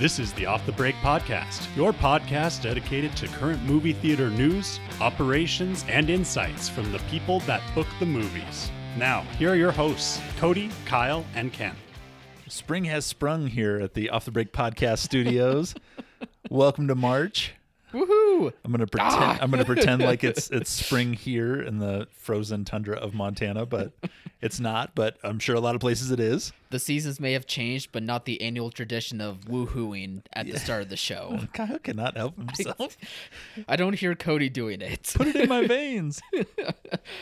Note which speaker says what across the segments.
Speaker 1: This is the Off the Break Podcast, your podcast dedicated to current movie theater news, operations, and insights from the people that book the movies. Now, here are your hosts, Cody, Kyle, and Ken.
Speaker 2: Spring has sprung here at the Off the Break Podcast Studios. Welcome to March.
Speaker 3: Woohoo!
Speaker 2: I'm gonna pretend I'm gonna pretend like it's it's spring here in the frozen tundra of Montana, but it's not. But I'm sure a lot of places it is.
Speaker 3: The seasons may have changed, but not the annual tradition of woohooing at the start of the show.
Speaker 2: Kyle cannot help himself.
Speaker 3: I don't hear Cody doing it,
Speaker 2: Put it in my veins.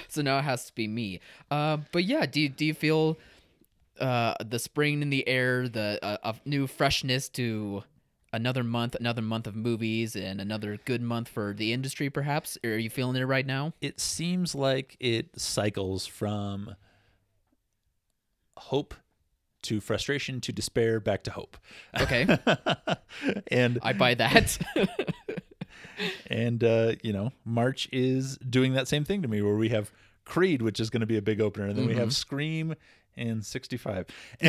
Speaker 3: so now it has to be me. Uh, but yeah, do you, do you feel uh, the spring in the air, the uh, of new freshness to another month, another month of movies, and another good month for the industry? Perhaps, are you feeling it right now?
Speaker 2: It seems like it cycles from hope to frustration to despair back to hope.
Speaker 3: Okay,
Speaker 2: and
Speaker 3: I buy that.
Speaker 2: and uh, you know march is doing that same thing to me where we have creed which is going to be a big opener and then we
Speaker 3: Mm-hmm.
Speaker 2: have scream and 65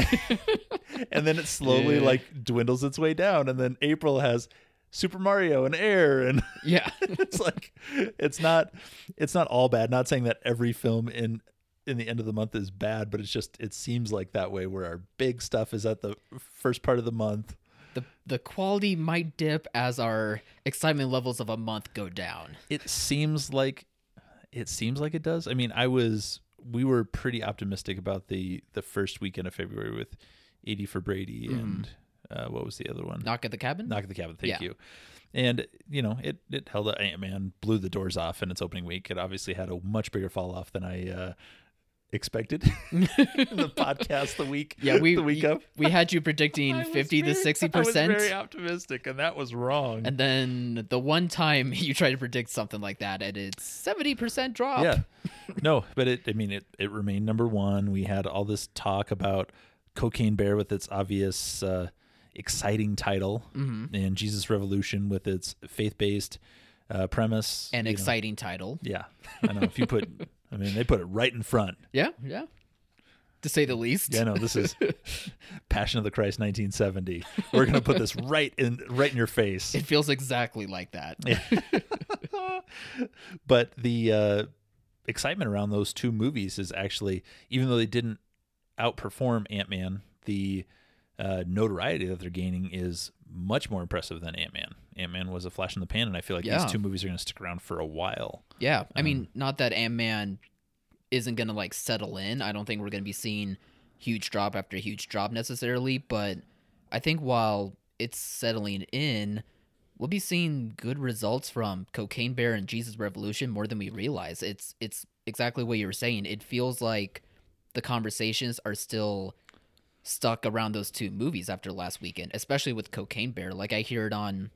Speaker 2: and then it slowly
Speaker 3: Yeah.
Speaker 2: like dwindles its way down and then april has super mario and air and
Speaker 3: yeah,
Speaker 2: it's like it's not it's not all bad not saying that every film in in the end of the month is bad but it's just it seems like that way where our big stuff is at the first part of the month
Speaker 3: the the quality might dip as our excitement levels of a month go down.
Speaker 2: it seems like it seems like it does. I mean, I was we were pretty optimistic about the the first weekend of February with 80 for Brady and uh, what was the other one?
Speaker 3: Knock at the cabin.
Speaker 2: Knock at the Cabin. Thank
Speaker 3: Yeah.
Speaker 2: you. And you know, it it held up. Ant Man blew the doors off in its opening week. It obviously had a much bigger fall off than I uh, expected. the podcast the week
Speaker 3: yeah, we
Speaker 2: the week of
Speaker 3: we had you predicting
Speaker 2: I was
Speaker 3: fifty to
Speaker 2: very-
Speaker 3: sixty
Speaker 2: I was very optimistic, and that was wrong.
Speaker 3: and then the one time you try to predict something like that, and it's seventy percent drop.
Speaker 2: Yeah. no, but it I mean it it remained number 1. We had all this talk about Cocaine Bear with its obvious uh exciting title
Speaker 3: Mhm.
Speaker 2: and Jesus Revolution with its faith-based uh premise
Speaker 3: an
Speaker 2: you know.
Speaker 3: exciting title.
Speaker 2: Yeah. I know if you put I mean they put it right in front.
Speaker 3: Yeah, yeah, to say the least.
Speaker 2: Yeah, no, this is Passion of the Christ 1970. We're going to put this right in right in your face.
Speaker 3: It feels exactly like that.
Speaker 2: but the uh, excitement around those two movies is actually, even though they didn't outperform Ant Man, the uh, notoriety that they're gaining is much more impressive than Ant Man. Ant Man was a flash in the pan, and I feel like
Speaker 3: Yeah.
Speaker 2: these two movies are going to stick around for a while.
Speaker 3: Yeah, I mean,
Speaker 2: Um,
Speaker 3: not that Ant Man isn't gonna like settle in. I don't think we're gonna be seeing huge drop after huge drop necessarily, but I think while it's settling in, we'll be seeing good results from Cocaine Bear and Jesus Revolution more than we realize. It's it's exactly what you were saying. It feels like the conversations are still stuck around those two movies after last weekend, especially with Cocaine Bear. Like I hear it on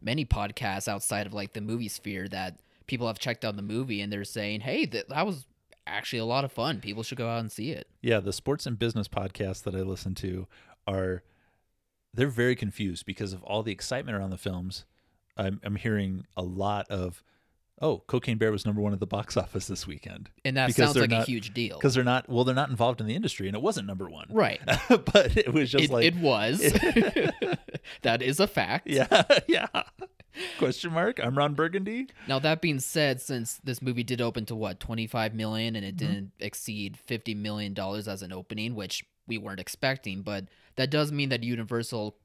Speaker 3: many podcasts outside of like the movie sphere that people have checked out the movie and they're saying, "Hey, that, that was actually a lot of fun. People should go out and see it."
Speaker 2: Yeah, the sports and business podcasts that I listen to are they're very confused because of all the excitement around the films. I'm, I'm hearing a lot of, oh, Cocaine Bear was number one at the box office this weekend
Speaker 3: And that sounds like a huge deal.
Speaker 2: because they're not well, they're not involved in the industry, and it wasn't number one,
Speaker 3: Right.
Speaker 2: but it was just
Speaker 3: It,
Speaker 2: like,
Speaker 3: it was. that is a fact.
Speaker 2: yeah, yeah. Question mark? I'm Ron Burgundy.
Speaker 3: Now that being said, since this movie did open to what 25 million and it
Speaker 2: Mm-hmm.
Speaker 3: didn't exceed 50 million dollars as an opening, which we weren't expecting, but that does mean that Universal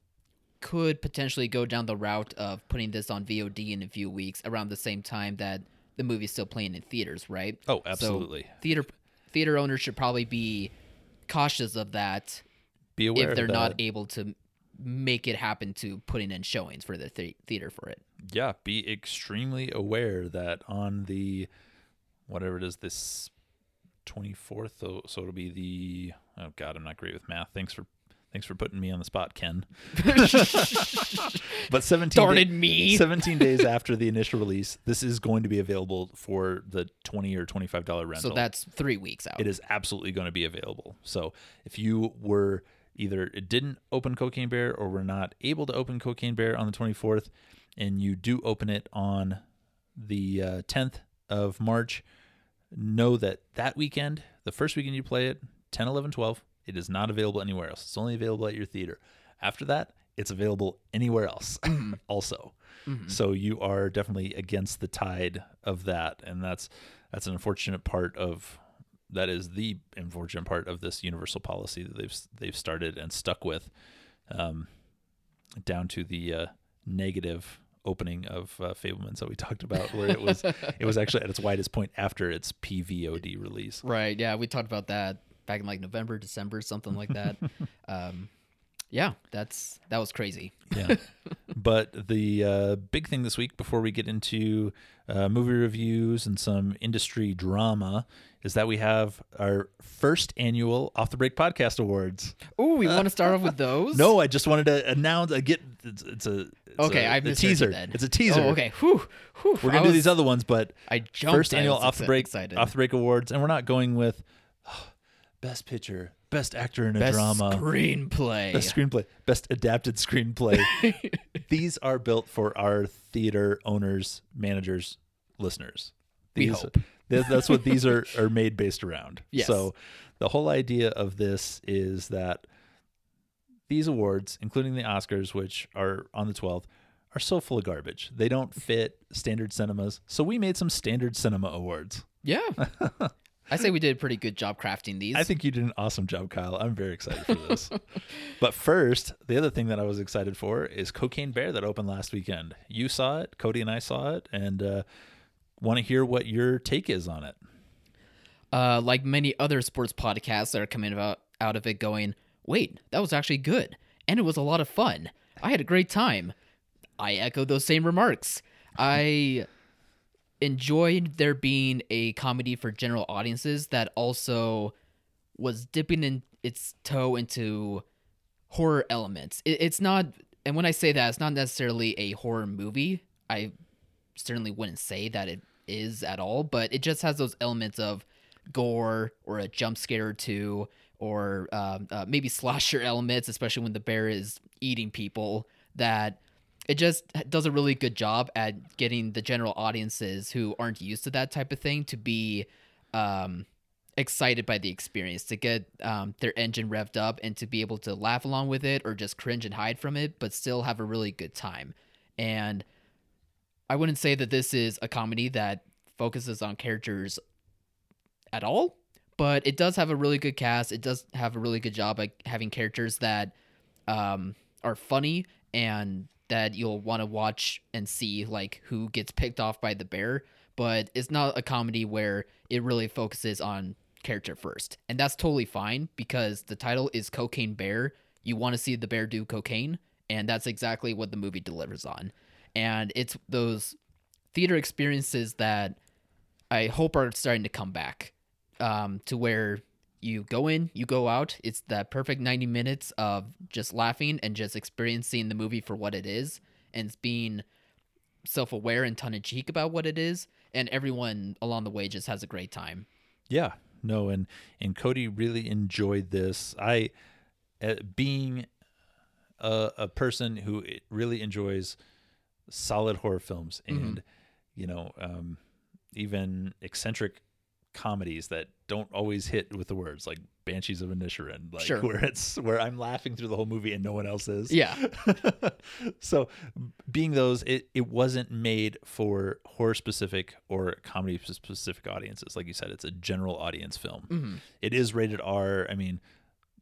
Speaker 3: could potentially go down the route of putting this on VOD in a few weeks around the same time that the movie's still playing in theaters, right?
Speaker 2: Oh,
Speaker 3: So
Speaker 2: absolutely.
Speaker 3: theater theater owners should probably be cautious of that
Speaker 2: Be aware
Speaker 3: if they're not able to make it happen to putting in showings for the th- theater for it.
Speaker 2: yeah, be extremely aware that on the whatever it is this 24th so, so it'll be the oh god i'm not great with math thanks for thanks for putting me on the spot ken but 17
Speaker 3: Darn
Speaker 2: da-
Speaker 3: me.
Speaker 2: 17 days after the initial release this is going to be available for the 20 or 25 dollar rental
Speaker 3: So that's three weeks out.
Speaker 2: it is absolutely going to be available. So if you were either it didn't open Cocaine Bear or were not able to open Cocaine Bear on the 24th, and you do open it on the uh, 10th of March, know that that weekend, the first weekend you play it, 10, 11, 12, it is not available anywhere else. It's only available at your theater. After that, it's available anywhere else also.
Speaker 3: Mhm.
Speaker 2: So you are definitely against the tide of that, and that's that's an unfortunate part of that is the unfortunate part of this universal policy that they've they've started and stuck with, um, down to the uh, negative opening of uh, Fabelmans that we talked about, where it was it was actually at its widest point after its PVOD release.
Speaker 3: Right. Yeah, we talked about that back in like November, December, something like that. um, yeah, that's that was crazy.
Speaker 2: Yeah. but the uh, big thing this week, before we get into uh, movie reviews and some industry drama, is that we have our first annual Off the Break Podcast Awards.
Speaker 3: Oh, we want to start off with those?
Speaker 2: No, I just wanted to announce. I get it's, it's a it's
Speaker 3: Okay,
Speaker 2: a,
Speaker 3: I
Speaker 2: a
Speaker 3: misheard you
Speaker 2: teaser.
Speaker 3: then.
Speaker 2: It's a teaser.
Speaker 3: Oh, okay. Whew, whew.
Speaker 2: We're gonna do these other ones, but
Speaker 3: I jumped.
Speaker 2: first annual
Speaker 3: was
Speaker 2: Off the Break
Speaker 3: excited.
Speaker 2: Off the Break Awards, and we're not going with best picture, best actor in a
Speaker 3: Best
Speaker 2: drama,
Speaker 3: screenplay.
Speaker 2: Best screenplay, best adapted screenplay. These are built for our theater owners, managers, listeners.
Speaker 3: We hope.
Speaker 2: That's what these are are made based around.
Speaker 3: Yes.
Speaker 2: So the whole idea of this is that these awards, including the Oscars, which are on the 12th, are so full of garbage. They don't fit standard cinemas. So we made some standard cinema awards.
Speaker 3: yeah. I say we did a pretty good job crafting these.
Speaker 2: I think you did an awesome job, Kyle. I'm very excited for this. but first, the other thing that I was excited for is Cocaine Bear that opened last weekend. You saw it, Cody and I saw it, and uh, want to hear what your take is on it.
Speaker 3: uh, like many other sports podcasts that are coming about out of it going, wait, that was actually good. And it was a lot of fun. I had a great time. I echo those same remarks. I enjoyed there being a comedy for general audiences that also was dipping in its toe into horror elements. It, it's not, and when I say that, it's not necessarily a horror movie. I certainly wouldn't say that it is at all, but it just has those elements of gore or a jump scare or two, or um, uh, maybe slasher elements, especially when the bear is eating people. That it just does a really good job at getting the general audiences who aren't used to that type of thing to be um, excited by the experience, to get um, their engine revved up, and to be able to laugh along with it or just cringe and hide from it, but still have a really good time. And I wouldn't say that this is a comedy that focuses on characters at all, but it does have a really good cast. It does have a really good job at having characters that um, are funny and that you'll want to watch and see, like who gets picked off by the bear. But it's not a comedy where it really focuses on character first, and that's totally fine because the title is Cocaine Bear. You want to see the bear do cocaine, and that's exactly what the movie delivers on. And it's those theater experiences that I hope are starting to come back um, to where you go in, you go out. It's that perfect 90 minutes of just laughing and just experiencing the movie for what it is and it's being self aware and tongue in cheek about what it is. And everyone along the way just has a great time.
Speaker 2: Yeah, no, and and Cody really enjoyed this. I, uh, being a, a person who really enjoys solid horror films and you know um, even eccentric comedies that don't always hit with the words like Banshees of Inisherin, like
Speaker 3: Sure.
Speaker 2: where it's where I'm laughing through the whole movie and no one else is.
Speaker 3: Yeah.
Speaker 2: so being those it, it wasn't made for horror specific or comedy specific audiences like you said it's a general audience film
Speaker 3: Mhm.
Speaker 2: It is rated r i mean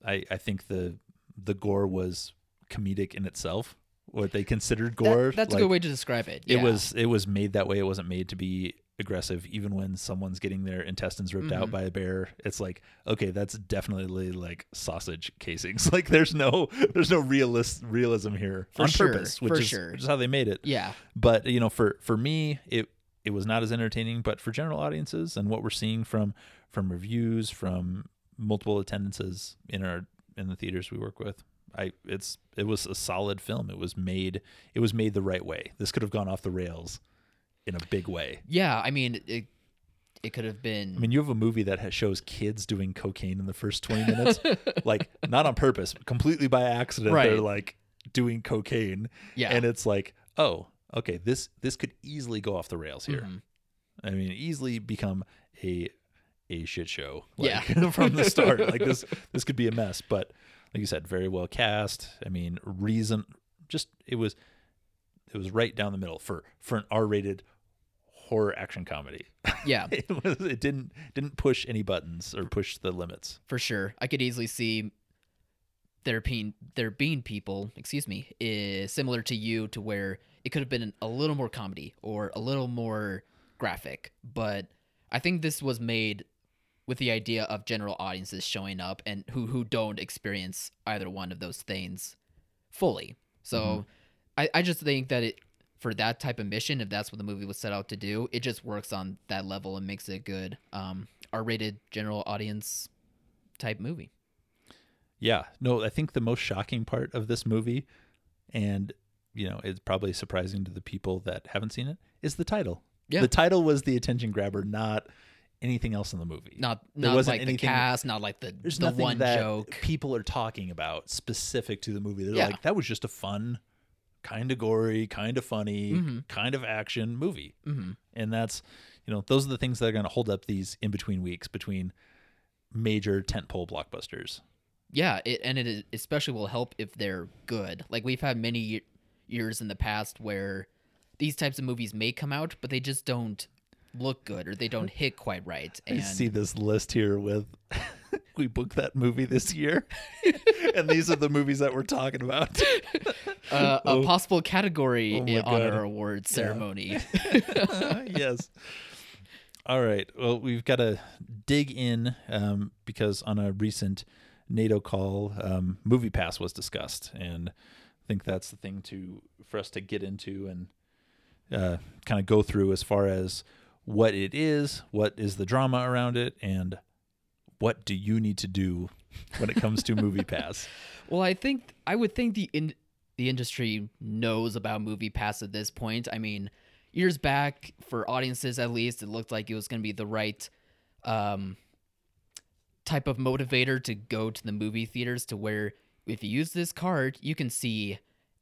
Speaker 2: i i think the the gore was comedic in itself what they considered
Speaker 3: That-
Speaker 2: gore
Speaker 3: that's
Speaker 2: like,
Speaker 3: a good way to describe it.
Speaker 2: it was it was made that way it wasn't made to be aggressive even when someone's getting their intestines ripped out
Speaker 3: Mhm.
Speaker 2: by a bear it's like okay that's definitely like sausage casings like there's no there's no realist realism here
Speaker 3: For
Speaker 2: on
Speaker 3: sure,
Speaker 2: purpose which is,
Speaker 3: sure.
Speaker 2: which is how they made it
Speaker 3: Yeah.
Speaker 2: but you know for for me it it was not as entertaining but for general audiences and what we're seeing from from reviews from multiple attendances in our in the theaters we work with i it's it was a solid film it was made it was made the right way this could have gone off the rails in a big way
Speaker 3: Yeah. I mean, it, it could have been.
Speaker 2: i mean you have a movie that has, shows kids doing cocaine in the first 20 minutes like not on purpose completely by accident
Speaker 3: Right.
Speaker 2: they're like doing cocaine
Speaker 3: yeah.
Speaker 2: and it's like oh okay this this could easily go off the rails here
Speaker 3: Mhm.
Speaker 2: i mean easily become a a shit show
Speaker 3: Yeah.
Speaker 2: from the start like this this could be a mess but like you said very well cast i mean reason just it was it was right down the middle for for an R-rated horror action comedy.
Speaker 3: Yeah,
Speaker 2: it was it didn't didn't push any buttons or push the limits.
Speaker 3: for sure. I could easily see there being there being people, excuse me, is similar to you to where it could have been a little more comedy or a little more graphic, but I think this was made with the idea of general audiences showing up and who who don't experience either one of those things fully. So mm-hmm. I, I just think that it for that type of mission, if that's what the movie was set out to do, it just works on that level and makes it a good um, R-rated general audience type movie.
Speaker 2: Yeah, no, I think the most shocking part of this movie, and you know, it's probably surprising to the people that haven't seen it, is the title.
Speaker 3: Yeah.
Speaker 2: the title was the attention grabber, not anything else in the movie.
Speaker 3: Not
Speaker 2: There
Speaker 3: not
Speaker 2: wasn't
Speaker 3: like the cast, not like the
Speaker 2: There's
Speaker 3: the
Speaker 2: nothing
Speaker 3: one
Speaker 2: that
Speaker 3: joke.
Speaker 2: people are talking about specific to the movie. They're
Speaker 3: Yeah.
Speaker 2: like, that was just a fun, kind of gory, kind of funny,
Speaker 3: Mhm.
Speaker 2: kind of action movie.
Speaker 3: hmm
Speaker 2: And that's, you know, those are the things that are going to hold up these in between weeks between major tentpole blockbusters.
Speaker 3: Yeah, it, and it especially will help if they're good. Like we've had many years in the past where these types of movies may come out, but they just don't look good or they don't hit quite right.
Speaker 2: I see this list here with we booked that movie this year, and these are the movies that we're talking about.
Speaker 3: uh, a
Speaker 2: Oh.
Speaker 3: possible category
Speaker 2: Oh
Speaker 3: on
Speaker 2: God.
Speaker 3: our awards ceremony.
Speaker 2: yes. All right. Well, we've got to dig in um, because on a recent NATO call, um, Movie Pass was discussed, and I think that's the thing to for us to get into and uh, kind of go through as far as what it is, what is the drama around it, and what do you need to do when it comes to Movie Pass.
Speaker 3: Well, I think I would think the in, the industry knows about Movie Pass at this point. I mean, years back, for audiences at least, it looked like it was going to be the right um, type of motivator to go to the movie theaters. To where if you use this card, you can see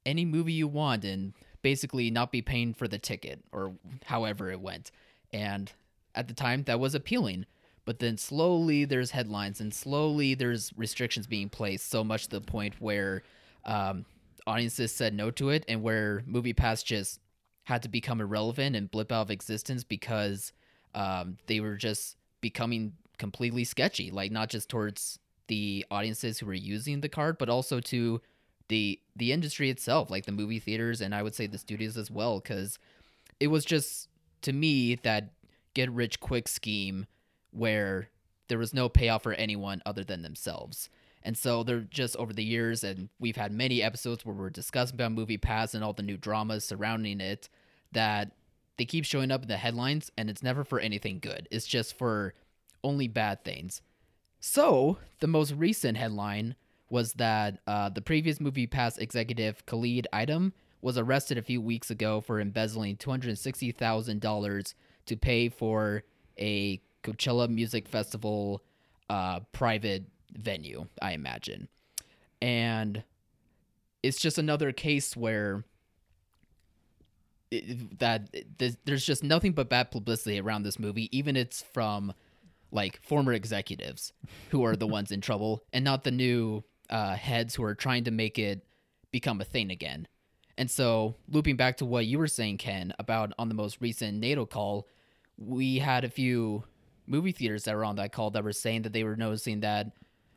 Speaker 3: any movie you want and basically not be paying for the ticket or however it went. And at the time, that was appealing. But then slowly there's headlines and slowly there's restrictions being placed so much to the point where um, audiences said no to it and where Movie Pass just had to become irrelevant and blip out of existence because um, they were just becoming completely sketchy. Like not just towards the audiences who were using the card, but also to the the industry itself, like the movie theaters and I would say the studios as well, because it was just to me that get rich quick scheme where there was no payoff for anyone other than themselves. And so they're just over the years, and we've had many episodes where we're discussing about Movie Pass and all the new dramas surrounding it that they keep showing up in the headlines, and it's never for anything good. It's just for only bad things. So the most recent headline was that uh, the previous Movie Pass executive Khalid Itum was arrested a few weeks ago for embezzling two hundred sixty thousand dollars to pay for a Coachella Music Festival uh, private venue, I imagine. And it's just another case where it, that there's, there's just nothing but bad publicity around this movie, even it's from like former executives who are the ones in trouble and not the new uh, heads who are trying to make it become a thing again. And so, looping back to what you were saying, Ken, about on the most recent NATO call, we had a few movie theaters that were on that call that were saying that they were noticing that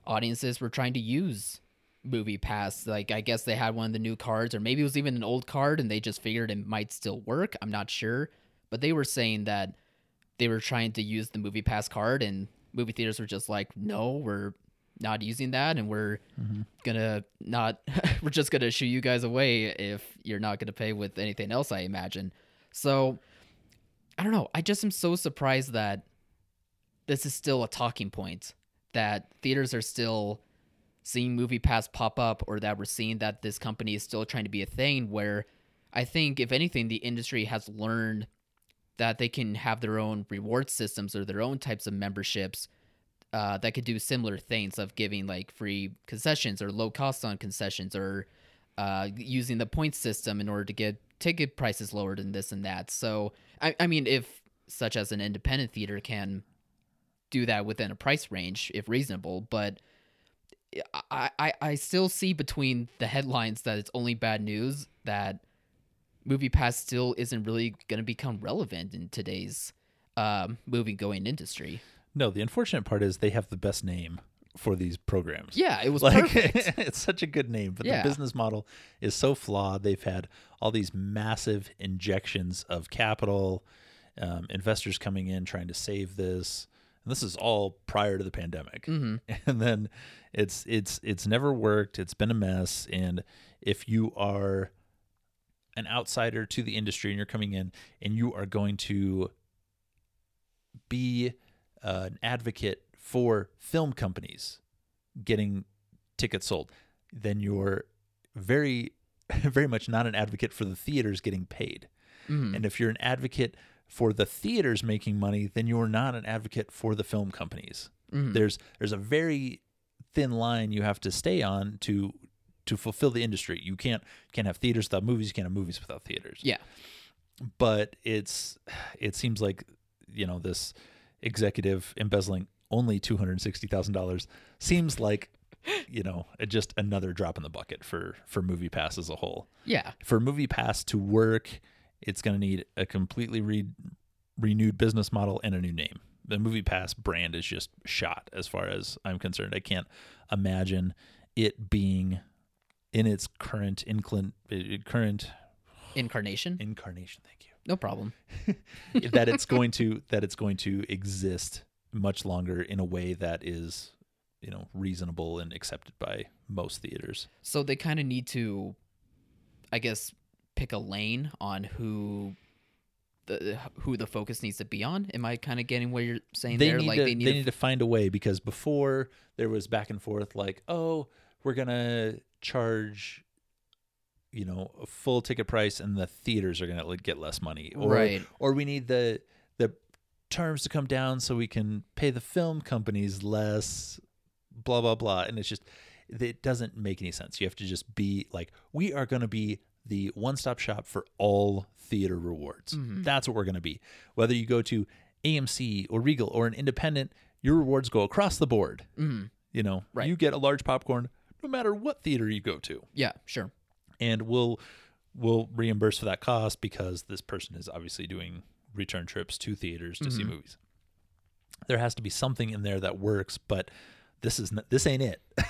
Speaker 3: audiences were trying to use movie pass. Like i guess they had one of the new cards or maybe it was even an old card and they just figured it might still work. I'm not sure. But they were saying that they were trying to use the movie pass card and movie theaters were just like no we're not using that and we're mm-hmm. gonna not we're just gonna shoo you guys away if you're not gonna pay with anything else i imagine. So i don't know. I just am so surprised that this is still a talking point that theaters are still seeing movie pass pop up or that we're seeing that this company is still trying to be a thing where i think if anything the industry has learned that they can have their own reward systems or their own types of memberships uh, that could do similar things of giving like free concessions or low cost on concessions or uh, using the point system in order to get ticket prices lowered and this and that. So, I, I mean, if such as an independent theater can do that within a price range, if reasonable, but I, I I still see between the headlines that it's only bad news that movie pass still isn't really going to become relevant in today's um, movie going industry
Speaker 2: No, the unfortunate part is they have the best name for these programs.
Speaker 3: yeah it was
Speaker 2: like it's such a good name, but
Speaker 3: Yeah.
Speaker 2: the business model is so flawed. They've had all these massive injections of capital, um, investors coming in trying to save this. And this is all prior to the pandemic,
Speaker 3: hmm
Speaker 2: and then it's it's it's never worked. It's been a mess. And if you are an outsider to the industry and you're coming in and you are going to be uh, an advocate for film companies getting tickets sold, then you're very, very much not an advocate for the theaters getting paid.
Speaker 3: hmm
Speaker 2: And if you're an advocate for the theaters making money, then you're not an advocate for the film companies.
Speaker 3: Mhm.
Speaker 2: There's there's a very thin line you have to stay on to to fulfill the industry. You can't can't have theaters without movies. You can't have movies without theaters
Speaker 3: yeah
Speaker 2: but it's it seems like you know this executive embezzling only two hundred sixty thousand dollars seems like you know just another drop in the bucket for for movie pass as a whole
Speaker 3: yeah
Speaker 2: for movie pass to work it's going to need a completely re- renewed business model and a new name. The movie pass brand is just shot as far as i'm concerned. I can't imagine it being in its current inclin- uh, current
Speaker 3: incarnation?
Speaker 2: Incarnation thank you.
Speaker 3: No problem.
Speaker 2: That it's going to that it's going to exist much longer in a way that is you know reasonable and accepted by most theaters.
Speaker 3: So they kind of need to i guess pick a lane on who the who the focus needs to be on? Am i kind of getting what you're saying
Speaker 2: they
Speaker 3: there?
Speaker 2: need
Speaker 3: like
Speaker 2: to
Speaker 3: they need
Speaker 2: they
Speaker 3: to
Speaker 2: need to find a way because before there was back and forth like oh we're gonna charge you know a full ticket price and the theaters are gonna like, get less money. Or
Speaker 3: Right.
Speaker 2: or we need the the terms to come down so we can pay the film companies less blah blah blah. And it's just it doesn't make any sense. You have to just be like we are going to be the one-stop shop for all theater rewards
Speaker 3: Mhm.
Speaker 2: that's what we're going to be whether you go to AMC or Regal or an independent your rewards go across the board
Speaker 3: Mhm.
Speaker 2: you know
Speaker 3: Right.
Speaker 2: you get a large popcorn no matter what theater you go to
Speaker 3: yeah sure
Speaker 2: and we'll we'll reimburse for that cost because this person is obviously doing return trips to theaters to see
Speaker 3: Mhm.
Speaker 2: movies. There has to be something in there that works, but this is n- this ain't it.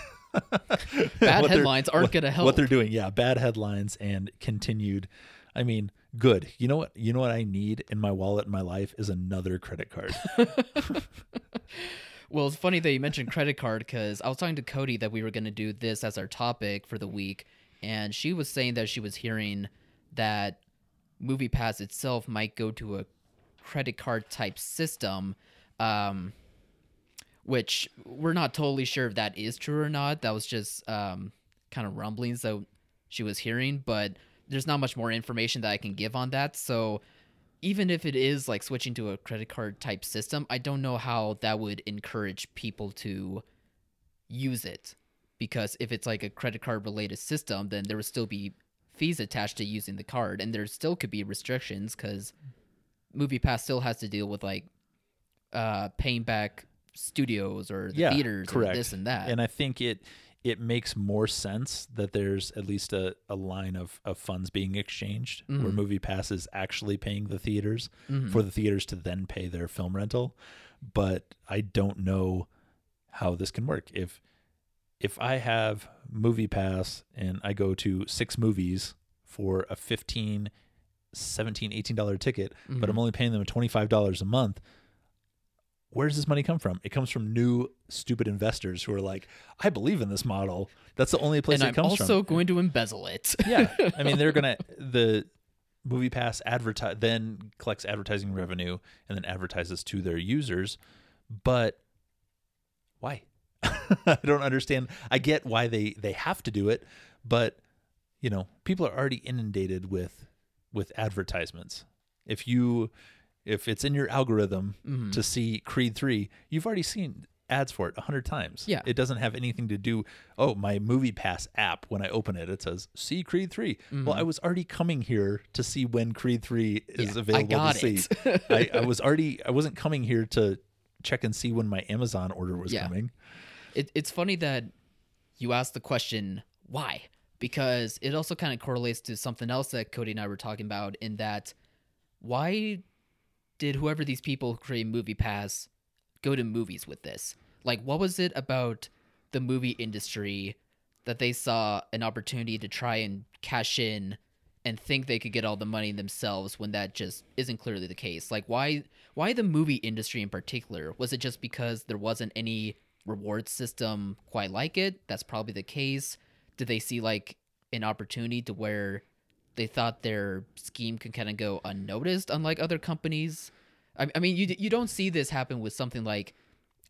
Speaker 3: Bad headlines aren't gonna help.
Speaker 2: What they're doing, yeah, bad headlines and continued. I mean, good. You know what? You know what I need in my wallet in my life is another credit card.
Speaker 3: Well, it's funny that you mentioned credit card because I was talking to Cody that we were going to do this as our topic for the week, and she was saying that she was hearing that MoviePass itself might go to a credit card type system, um, which we're not totally sure if that is true or not. That was just um, kind of rumblings that she was hearing, but there's not much more information that I can give on that. So even if it is like switching to a credit card type system, I don't know how that would encourage people to use it. Because if it's like a credit card related system, then there would still be fees attached to using the card, and there still could be restrictions because MoviePass still has to deal with like uh, paying back studios or the
Speaker 2: yeah,
Speaker 3: theaters
Speaker 2: correct.
Speaker 3: or this and that.
Speaker 2: And I think it it makes more sense that there's at least a, a line of, of funds being exchanged where
Speaker 3: Mhm.
Speaker 2: Movie Pass is actually paying the theaters
Speaker 3: Mhm.
Speaker 2: for the theaters to then pay their film rental. But I don't know how this can work. If if I have Movie Pass and I go to six movies for a 15 17 18 dollar ticket, but I'm
Speaker 3: Mhm.
Speaker 2: only paying them $25 a month, where does this money come from? It comes from new stupid investors who are like, I believe in this model. That's the only place
Speaker 3: and
Speaker 2: it
Speaker 3: I'm
Speaker 2: comes
Speaker 3: also
Speaker 2: from.
Speaker 3: going to embezzle it.
Speaker 2: yeah. I mean, they're going to, the Movie Pass advertise, then collects advertising revenue and then advertises to their users. But why? I don't understand. I get why they, they have to do it, but you know, people are already inundated with, with advertisements. If you, if it's in your algorithm
Speaker 3: Mhm.
Speaker 2: to see Creed 3, you've already seen ads for it a hundred times.
Speaker 3: Yeah.
Speaker 2: It doesn't have anything to do, oh, my Movie Pass app, when I open it, it says, see Creed 3. Well, I was already coming here to see when Creed 3 is
Speaker 3: Mm-hmm. Yeah, I
Speaker 2: available
Speaker 3: got
Speaker 2: to see.
Speaker 3: it.
Speaker 2: I, I was already, I wasn't coming here to check and see when my Amazon order was
Speaker 3: Yeah.
Speaker 2: coming.
Speaker 3: it, it's funny that you ask the question, why? Because it also kind of correlates to something else that Cody and I were talking about in that why did whoever these people who create Movie Pass go to movies with this? Like, what was it about the movie industry that they saw an opportunity to try and cash in and think they could get all the money themselves when that just isn't clearly the case? Like, why why the movie industry in particular? Was it just because there wasn't any reward system quite like it? That's probably the case. Did they see like an opportunity to where they thought their scheme can kind of go unnoticed, unlike other companies? I, I mean, you you don't see this happen with something like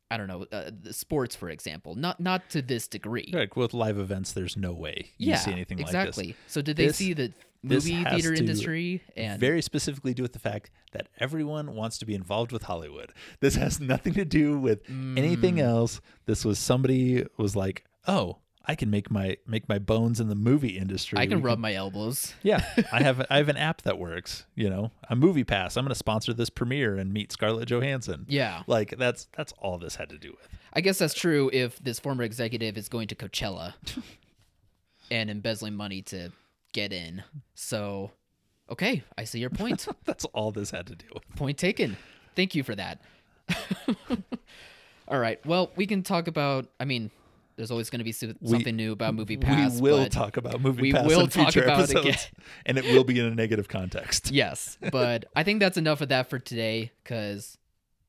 Speaker 3: I don't know, uh, the sports, for example. Not not to this degree.
Speaker 2: Like with live events, there's no way you
Speaker 3: yeah,
Speaker 2: see anything
Speaker 3: exactly.
Speaker 2: like this. Exactly.
Speaker 3: So did they
Speaker 2: This-
Speaker 3: see the movie theater industry and
Speaker 2: very specifically do with the fact that everyone wants to be involved with Hollywood. This has nothing to do with anything
Speaker 3: Mm.
Speaker 2: else. This was somebody was like, "Oh, I can make my make my bones in the movie industry.
Speaker 3: I can
Speaker 2: We
Speaker 3: rub my elbows.
Speaker 2: Yeah, I have I have an app that works. You know, a Movie Pass. I'm going to sponsor this premiere and meet Scarlett Johansson.
Speaker 3: Yeah.
Speaker 2: like that's that's all this had to do with.
Speaker 3: I guess that's true if this former executive is going to Coachella and embezzling money to get in. So, okay, I see your point.
Speaker 2: That's all this had to do with.
Speaker 3: point taken. Thank you for that. All right. Well, we can talk about. I mean, there's always going to be so- something new about Movie Pass.
Speaker 2: we will talk about Movie
Speaker 3: we
Speaker 2: Pass
Speaker 3: will
Speaker 2: in
Speaker 3: talk
Speaker 2: future
Speaker 3: about it
Speaker 2: episodes,
Speaker 3: again.
Speaker 2: and it will be in a negative context.
Speaker 3: Yes, but I think that's enough of that for today because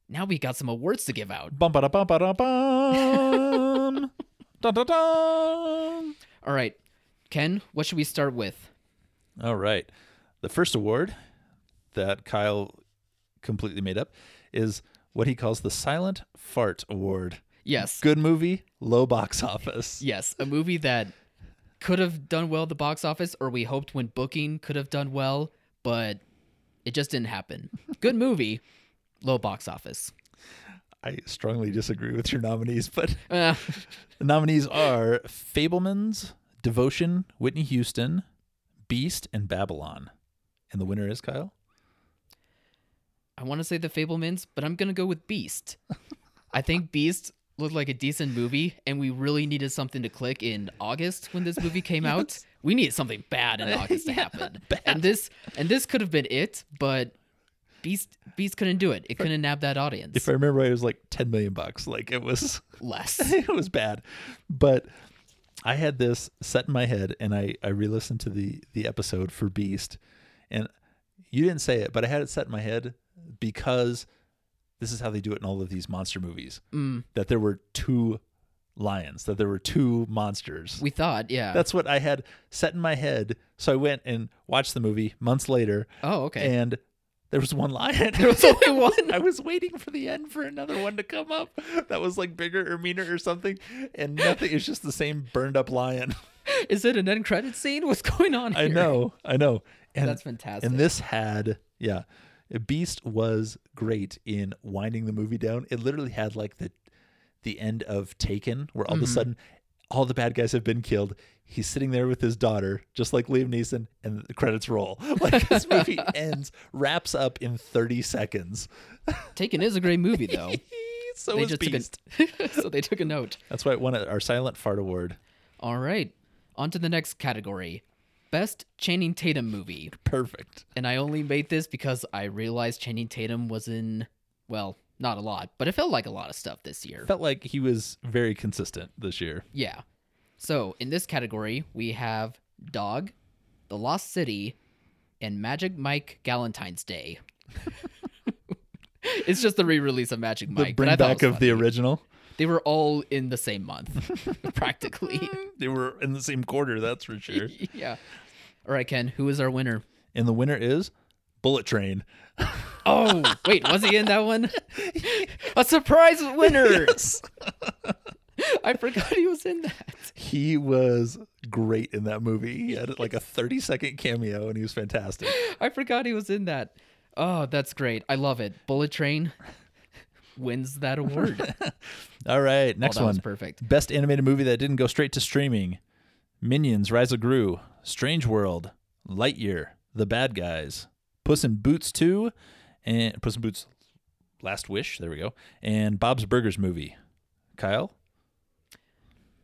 Speaker 3: now we got some awards to give out.
Speaker 2: Bum ba da bum ba da bum. Dun, dun, dun.
Speaker 3: All right, Ken, what should we start with?
Speaker 2: All right. The first award that Kyle completely made up is what he calls the Silent Fart Award.
Speaker 3: Yes,
Speaker 2: Good movie, low box office.
Speaker 3: yes, a movie that could have done well at the box office, or we hoped when booking could have done well, but it just didn't happen. Good movie, low box office.
Speaker 2: I strongly disagree with your nominees, but
Speaker 3: Uh,
Speaker 2: the nominees are Fabelmans, Devotion, Whitney Houston, Beast, and Babylon. And the winner is Kyle.
Speaker 3: I want to say the Fabelmans, but I'm gonna go with Beast. I think Beast looked like a decent movie, and we really needed something to click in August when this movie came out. We needed something bad in August to happen, and this and this could have been it, but Beast Beast couldn't do it. It couldn't nab that audience.
Speaker 2: If I remember right, it was like 10 million bucks. Like it was
Speaker 3: Less.
Speaker 2: it was bad. But I had this set in my head and I, I re-listened to the the episode for Beast and you didn't say it, but I had it set in my head because this is how they do it in all of these monster movies.
Speaker 3: Mm,
Speaker 2: That there were two lions, that there were two monsters.
Speaker 3: we thought, yeah.
Speaker 2: That's what I had set in my head. So I went and watched the movie months later
Speaker 3: oh, okay.
Speaker 2: and there was one lion.
Speaker 3: There was only one.
Speaker 2: I was waiting for the end for another one to come up that was like bigger or meaner or something, and nothing. It's just the same burned up lion.
Speaker 3: Is it an end credit scene? What's going on here?
Speaker 2: I know, I know. And
Speaker 3: That's fantastic.
Speaker 2: And this had, yeah, Beast was great in winding the movie down. It literally had like the the end of Taken, where all of a
Speaker 3: Mm-hmm.
Speaker 2: sudden all the bad guys have been killed. He's sitting there with his daughter, just like Liam Neeson, and the credits roll. Like this movie ends, wraps up in 30 seconds.
Speaker 3: Taken is a great movie, though.
Speaker 2: so
Speaker 3: they
Speaker 2: is Beast.
Speaker 3: took a so they took a note.
Speaker 2: That's why it won our Silent Fart Award.
Speaker 3: All right, on to the next category, best Channing Tatum movie.
Speaker 2: Perfect.
Speaker 3: And I only made this because I realized Channing Tatum was in, well, not a lot, but it felt like a lot of stuff this year.
Speaker 2: Felt like he was very consistent this year.
Speaker 3: Yeah. So in this category, we have Dog, The Lost City, and Magic Mike Galentine's Day. it's just the re-release of Magic Mike. The
Speaker 2: bring
Speaker 3: I thought it
Speaker 2: back of the original.
Speaker 3: They were all in the same month, practically.
Speaker 2: They were in the same quarter, that's for sure.
Speaker 3: yeah. All right, Ken. Who is our winner?
Speaker 2: and the winner is Bullet Train.
Speaker 3: Oh, wait, was he in that one? A surprise winner. I forgot he was in that.
Speaker 2: He was great in that movie. He had like a 30 second cameo and he was fantastic.
Speaker 3: I forgot he was in that. Oh, that's great. I love it. Bullet Train wins that award.
Speaker 2: All right, next
Speaker 3: oh, that
Speaker 2: one.
Speaker 3: was perfect.
Speaker 2: Best animated movie that didn't go straight to streaming Minions, Rise of Gru, Strange World, Lightyear, The Bad Guys, Puss in Boots 2, and Puss in Boots Last Wish, there we go, and Bob's Burgers movie. Kyle?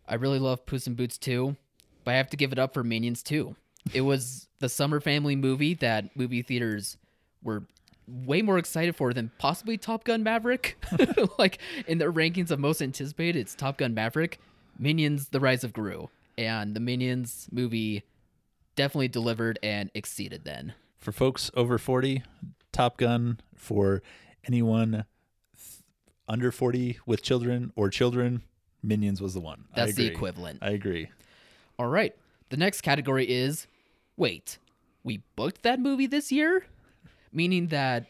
Speaker 3: I really love Puss in Boots 2, but I have to give it up for Minions 2. It was the summer family movie that movie theaters were way more excited for than possibly Top Gun Maverick. like in their rankings of most anticipated, it's Top Gun Maverick, Minions: The Rise of Gru, and the Minions movie definitely delivered and exceeded. Then
Speaker 2: For folks over 40, Top Gun for anyone th- under 40 with children or children, Minions was the one.
Speaker 3: That's the equivalent.
Speaker 2: I agree.
Speaker 3: All right, the next category is wait, we booked that movie this year, meaning that.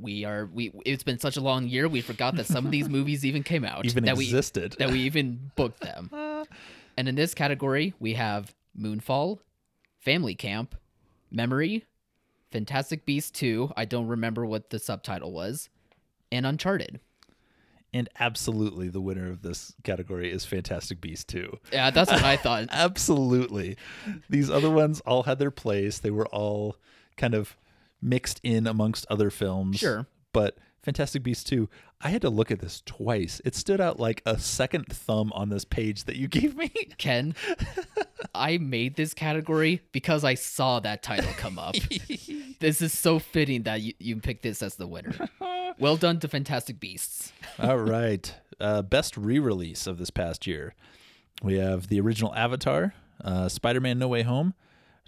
Speaker 3: We are we. It's been such a long year. We forgot that some of these movies even came out.
Speaker 2: Even
Speaker 3: that
Speaker 2: existed.
Speaker 3: we that we even booked them. And in this category, we have Moonfall, Family Camp, Memory, Fantastic Beasts 2, I don't remember what the subtitle was, and Uncharted.
Speaker 2: And absolutely, the winner of this category is Fantastic Beasts 2.
Speaker 3: Yeah, that's what I thought.
Speaker 2: Absolutely. These other ones all had their place. They were all kind of mixed in amongst other films.
Speaker 3: Sure.
Speaker 2: But Fantastic Beasts 2, I had to look at this twice. It stood out like a second thumb on this page that you gave me.
Speaker 3: Ken, I made this category because I saw that title come up. this is so fitting that you, you picked this as the winner. Well done to Fantastic Beasts.
Speaker 2: all right. Uh, best re release of this past year. We have the original Avatar, uh, Spider Man No Way Home,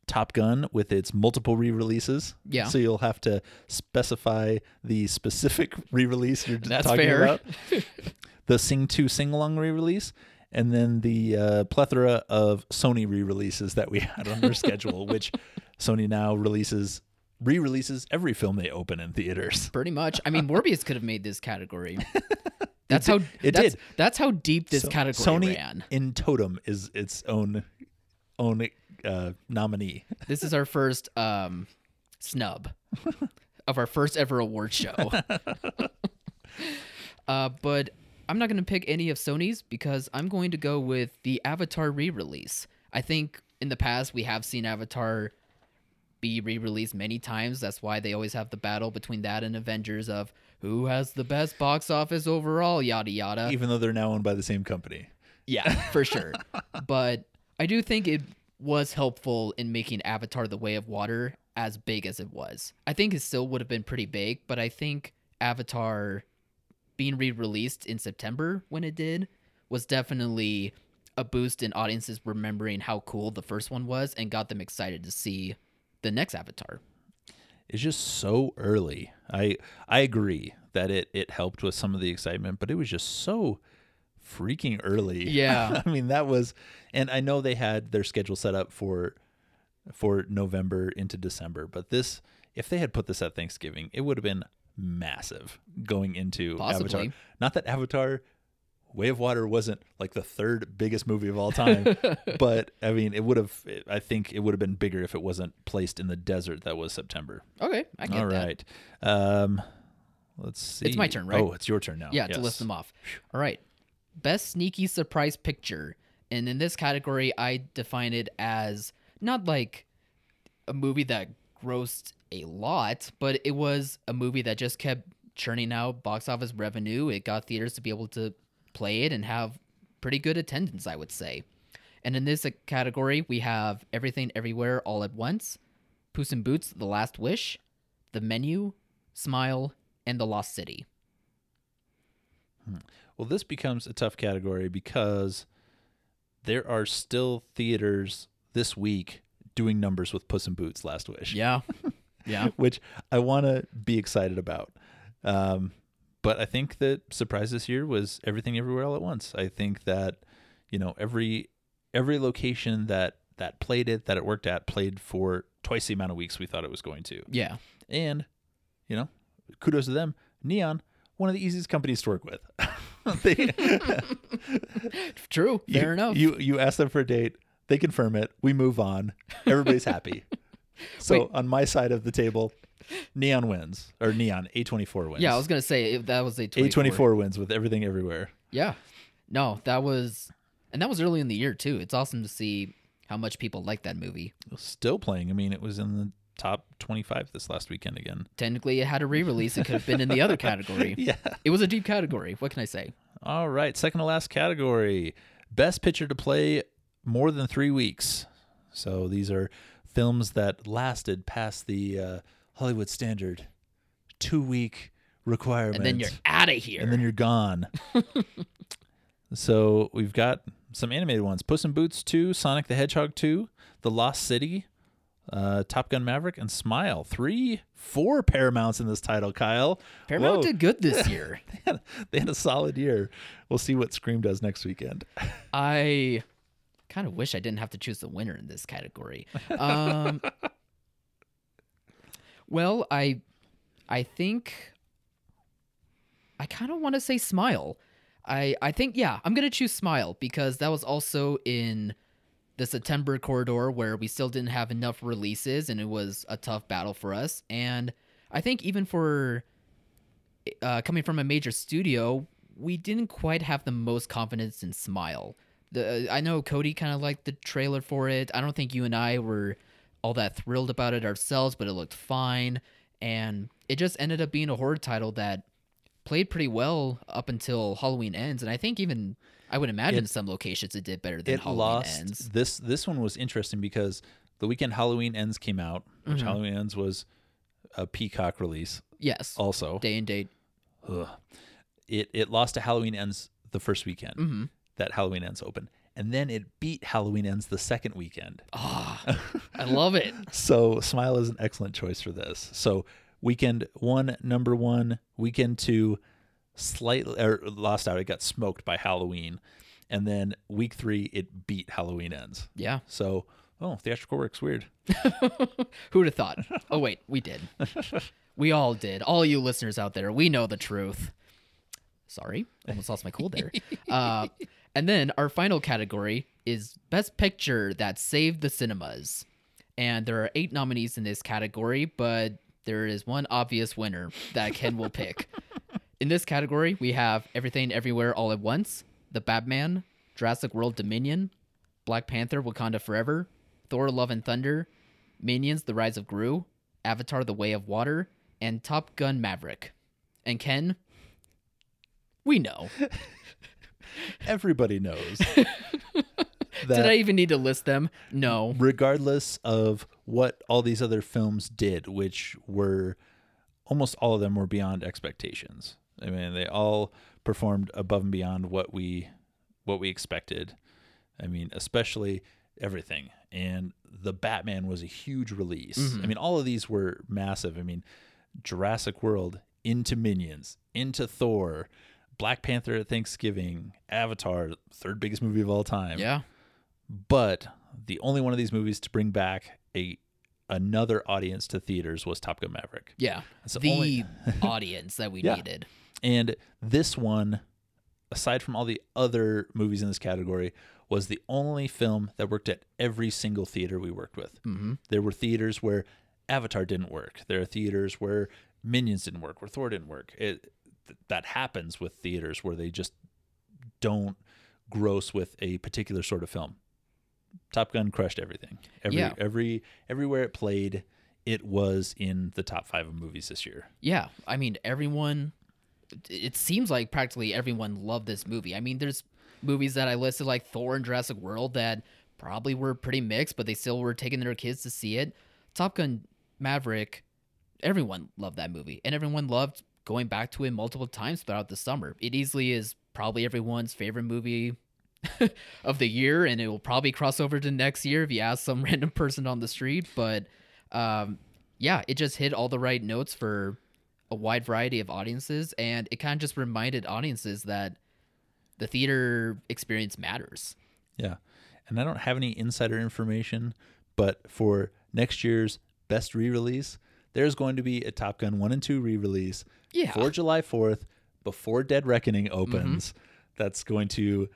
Speaker 2: Top Gun with its multiple re releases.
Speaker 3: Yeah.
Speaker 2: So you'll have to specify the specific re release you're
Speaker 3: That's
Speaker 2: talking
Speaker 3: fair.
Speaker 2: about. the Sing 2 sing along re release. And then the uh, plethora of Sony re releases that we had on their schedule, which Sony now releases re releases every film they open in theaters.
Speaker 3: Pretty much. I mean, Morbius could have made this category. That's how
Speaker 2: it
Speaker 3: that's,
Speaker 2: did.
Speaker 3: That's how deep this
Speaker 2: So-
Speaker 3: category
Speaker 2: Sony
Speaker 3: ran.
Speaker 2: in Totem is its own own uh, nominee.
Speaker 3: This is our first um, snub of our first ever award show. uh, but I'm not going to pick any of Sony's because I'm going to go with the Avatar re-release. I think in the past we have seen Avatar be re-released many times. That's why they always have the battle between that and Avengers of who has the best box office overall, yada yada.
Speaker 2: even though they're now owned by the same company.
Speaker 3: Yeah, for sure. but I do think it was helpful in making Avatar The Way of Water as big as it was. I think it still would have been pretty big, but I think Avatar being re released in September when it did was definitely a boost in audiences remembering how cool the first one was and got them excited to see the next Avatar.
Speaker 2: It's just so early. I I agree that it it helped with some of the excitement, but it was just so freaking early.
Speaker 3: Yeah.
Speaker 2: I mean that was and I know they had their schedule set up for for November into December, but this if they had put this at Thanksgiving, it would have been massive going into
Speaker 3: Possibly.
Speaker 2: Avatar. Not that Avatar Way of Water wasn't like the third biggest movie of all time, but I mean, it would have. I think it would have been bigger if it wasn't placed in the desert that was September.
Speaker 3: Okay, I get
Speaker 2: All
Speaker 3: that.
Speaker 2: right. Um, let's see.
Speaker 3: It's my turn, right?
Speaker 2: Oh, it's your turn now.
Speaker 3: Yeah, to list them off. All right. Best sneaky surprise picture. And in this category, I define it as not like a movie that grossed a lot, but it was a movie that just kept churning out box office revenue. It got theaters to be able to play it and have pretty good attendance, I would say. And in this category, we have Everything Everywhere All at Once, Puss in Boots: The Last Wish, The Menu, Smile, and The Lost City. Hmm.
Speaker 2: Well, this becomes a tough category because there are still theaters this week doing numbers with Puss in Boots: Last Wish.
Speaker 3: Yeah. Yeah.
Speaker 2: which I want to be excited about. Um, but I think that surprise this year was everything everywhere all at once. I think that you know every every location that that played it that it worked at played for twice the amount of weeks we thought it was going to.
Speaker 3: Yeah.
Speaker 2: And you know, kudos to them. Neon, one of the easiest companies to work with. they,
Speaker 3: True. Fair
Speaker 2: you,
Speaker 3: enough.
Speaker 2: You you ask them for a date, they confirm it. We move on. Everybody's happy. So
Speaker 3: Wait.
Speaker 2: on my side of the table, Neon wins or Neon A24 wins.
Speaker 3: yeah, I was gonna say if that was a 24.
Speaker 2: A24 wins with everything everywhere.
Speaker 3: Yeah. No, that was, and that was early in the year too. It's awesome to see how much people like that movie.
Speaker 2: Still playing. I mean, it was in the top 25 this last weekend again.
Speaker 3: Technically, it had a re-release. It could have been in the other category.
Speaker 2: Yeah.
Speaker 3: It was a deep category. What can I say?
Speaker 2: All right, second to last category, Best Picture to play more than three weeks. So these are films that lasted past the uh, Hollywood standard two week requirement.
Speaker 3: And then you're out of here.
Speaker 2: and then you're gone. so we've got some animated ones: Puss in Boots 2, Sonic the Hedgehog 2, The Lost City, uh, Top Gun Maverick, and Smile. Three, four Paramounts in this title. Kyle,
Speaker 3: Paramount
Speaker 2: Whoa.
Speaker 3: did good this year.
Speaker 2: they, had, they had a solid year. We'll see what Scream does next weekend.
Speaker 3: I kind of wish I didn't have to choose the winner in this category. Um, well, I I think I kind of want to say Smile. I I think yeah, I'm going to choose Smile because that was also in the September corridor where we still didn't have enough releases and it was a tough battle for us. And I think even for uh, coming from a major studio, we didn't quite have the most confidence in Smile. The I know Cody kind of liked the trailer for it. I don't think you and I were all that thrilled about it ourselves, but it looked fine, and it just ended up being a horror title that played pretty well up until Halloween ends. And I think even I would imagine
Speaker 2: It-
Speaker 3: some locations it did better than
Speaker 2: it
Speaker 3: Halloween
Speaker 2: lost
Speaker 3: ends.
Speaker 2: this. This one was interesting because the weekend Halloween Ends came out, which
Speaker 3: Mhm.
Speaker 2: Halloween Ends was a Peacock release.
Speaker 3: Yes,
Speaker 2: Also,
Speaker 3: day and date.
Speaker 2: Ugh. it it lost to Halloween Ends the first weekend
Speaker 3: hmm
Speaker 2: that Halloween Ends opened, and then it beat Halloween Ends the second weekend.
Speaker 3: Ah, I love it.
Speaker 2: So Smile is an excellent choice for this. So weekend one, number one, weekend two, slightly or lost out. It got smoked by Halloween, and then week three it beat Halloween Ends.
Speaker 3: Yeah.
Speaker 2: So oh, theatrical works weird.
Speaker 3: Who'd have thought? Oh wait, we did. we all did. All you listeners out there, we know the truth. Sorry, almost lost my cool there. Uh, and then our final category is Best Picture that saved the cinemas. And there are eight nominees in this category, but there is one obvious winner that Ken will pick. In this category, we have Everything Everywhere All at Once, The Batman, Jurassic World Dominion, Black Panther Wakanda Forever, Thor Love and Thunder, Minions The Rise of Gru, Avatar The Way of Water, and Top Gun Maverick. And Ken, we know.
Speaker 2: Everybody knows
Speaker 3: Did I even need to list them? No.
Speaker 2: regardless of what all these other films did, which were almost all of them were beyond expectations. I mean, they all performed above and beyond what we what we expected. I mean, especially everything. And the Batman was a huge release. Mm-hmm. I mean, all of these were massive. I mean, Jurassic World into Minions, into Thor, Black Panther at Thanksgiving, Avatar, third biggest movie of all time
Speaker 3: Yeah.
Speaker 2: but the only one of these movies to bring back a another audience to theaters was Top Gun Maverick.
Speaker 3: Yeah.
Speaker 2: That's the
Speaker 3: the
Speaker 2: only-
Speaker 3: audience that we
Speaker 2: Yeah.
Speaker 3: needed.
Speaker 2: And this one, aside from all the other movies in this category, was the only film that worked at every single theater we worked with.
Speaker 3: Mm-hmm.
Speaker 2: There were theaters where Avatar didn't work. There are theaters where Minions didn't work, where Thor didn't work. It th- that happens with theaters where they just don't gross with a particular sort of film. Top Gun crushed everything. Every
Speaker 3: Yeah.
Speaker 2: every everywhere it played, it was in the top five of movies this year.
Speaker 3: Yeah. I mean, everyone, it seems like practically everyone loved this movie. I mean, there's movies that I listed like Thor and Jurassic World that probably were pretty mixed, but they still were taking their kids to see it. Top Gun Maverick, everyone loved that movie, and everyone loved going back to it multiple times throughout the summer. It easily is probably everyone's favorite movie of the year, and it will probably cross over to next year if you ask some random person on the street. But um, yeah, it just hit all the right notes for a wide variety of audiences, and it kind of just reminded audiences that the theater experience matters.
Speaker 2: Yeah. And I don't have any insider information, but for next year's best re release, there's going to be a Top Gun 1 and 2 re release
Speaker 3: Yeah.
Speaker 2: for July 4th before Dead Reckoning
Speaker 3: Mm-hmm.
Speaker 2: opens. That's going to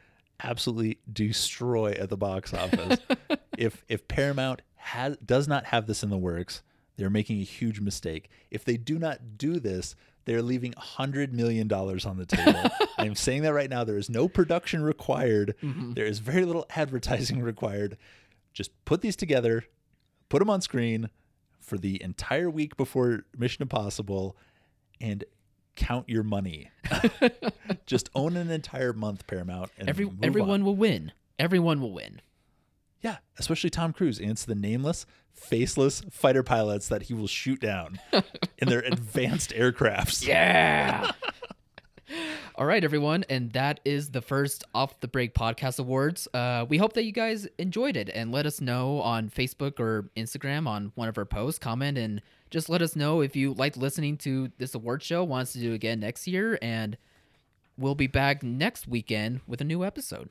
Speaker 2: absolutely destroy at the box office. if if Paramount has does not have this in the works, they're making a huge mistake. If they do not do this, they're leaving $100 million on the table. I'm saying that right now. There is no production required, mm-hmm. There is very little advertising required. Just put these together, put them on screen for the entire week before Mission Impossible, and count your money. Just own an entire month, Paramount. And
Speaker 3: Every everyone
Speaker 2: on.
Speaker 3: will win. Everyone will win.
Speaker 2: Yeah, especially Tom Cruise. And it's the nameless, faceless fighter pilots that he will shoot down in their advanced aircrafts.
Speaker 3: Yeah. All right, everyone, and that is the first Off the Break Podcast Awards. Uh, we hope that you guys enjoyed it, and let us know on Facebook or Instagram on one of our posts. Comment and just let us know if you liked listening to this award show. Wants to do it again next year, and we'll be back next weekend with a new episode.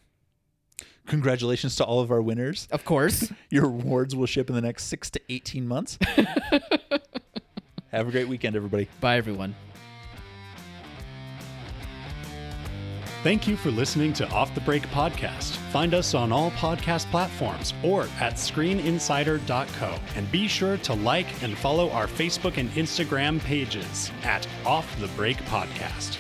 Speaker 2: Congratulations to all of our winners.
Speaker 3: Of course.
Speaker 2: Your awards will ship in the next six to 18 months. Have a great weekend, everybody.
Speaker 3: Bye, everyone.
Speaker 1: Thank you for listening to Off the Break Podcast. Find us on all podcast platforms or at screeninsider.co. And be sure to like and follow our Facebook and Instagram pages at Off the Break Podcast.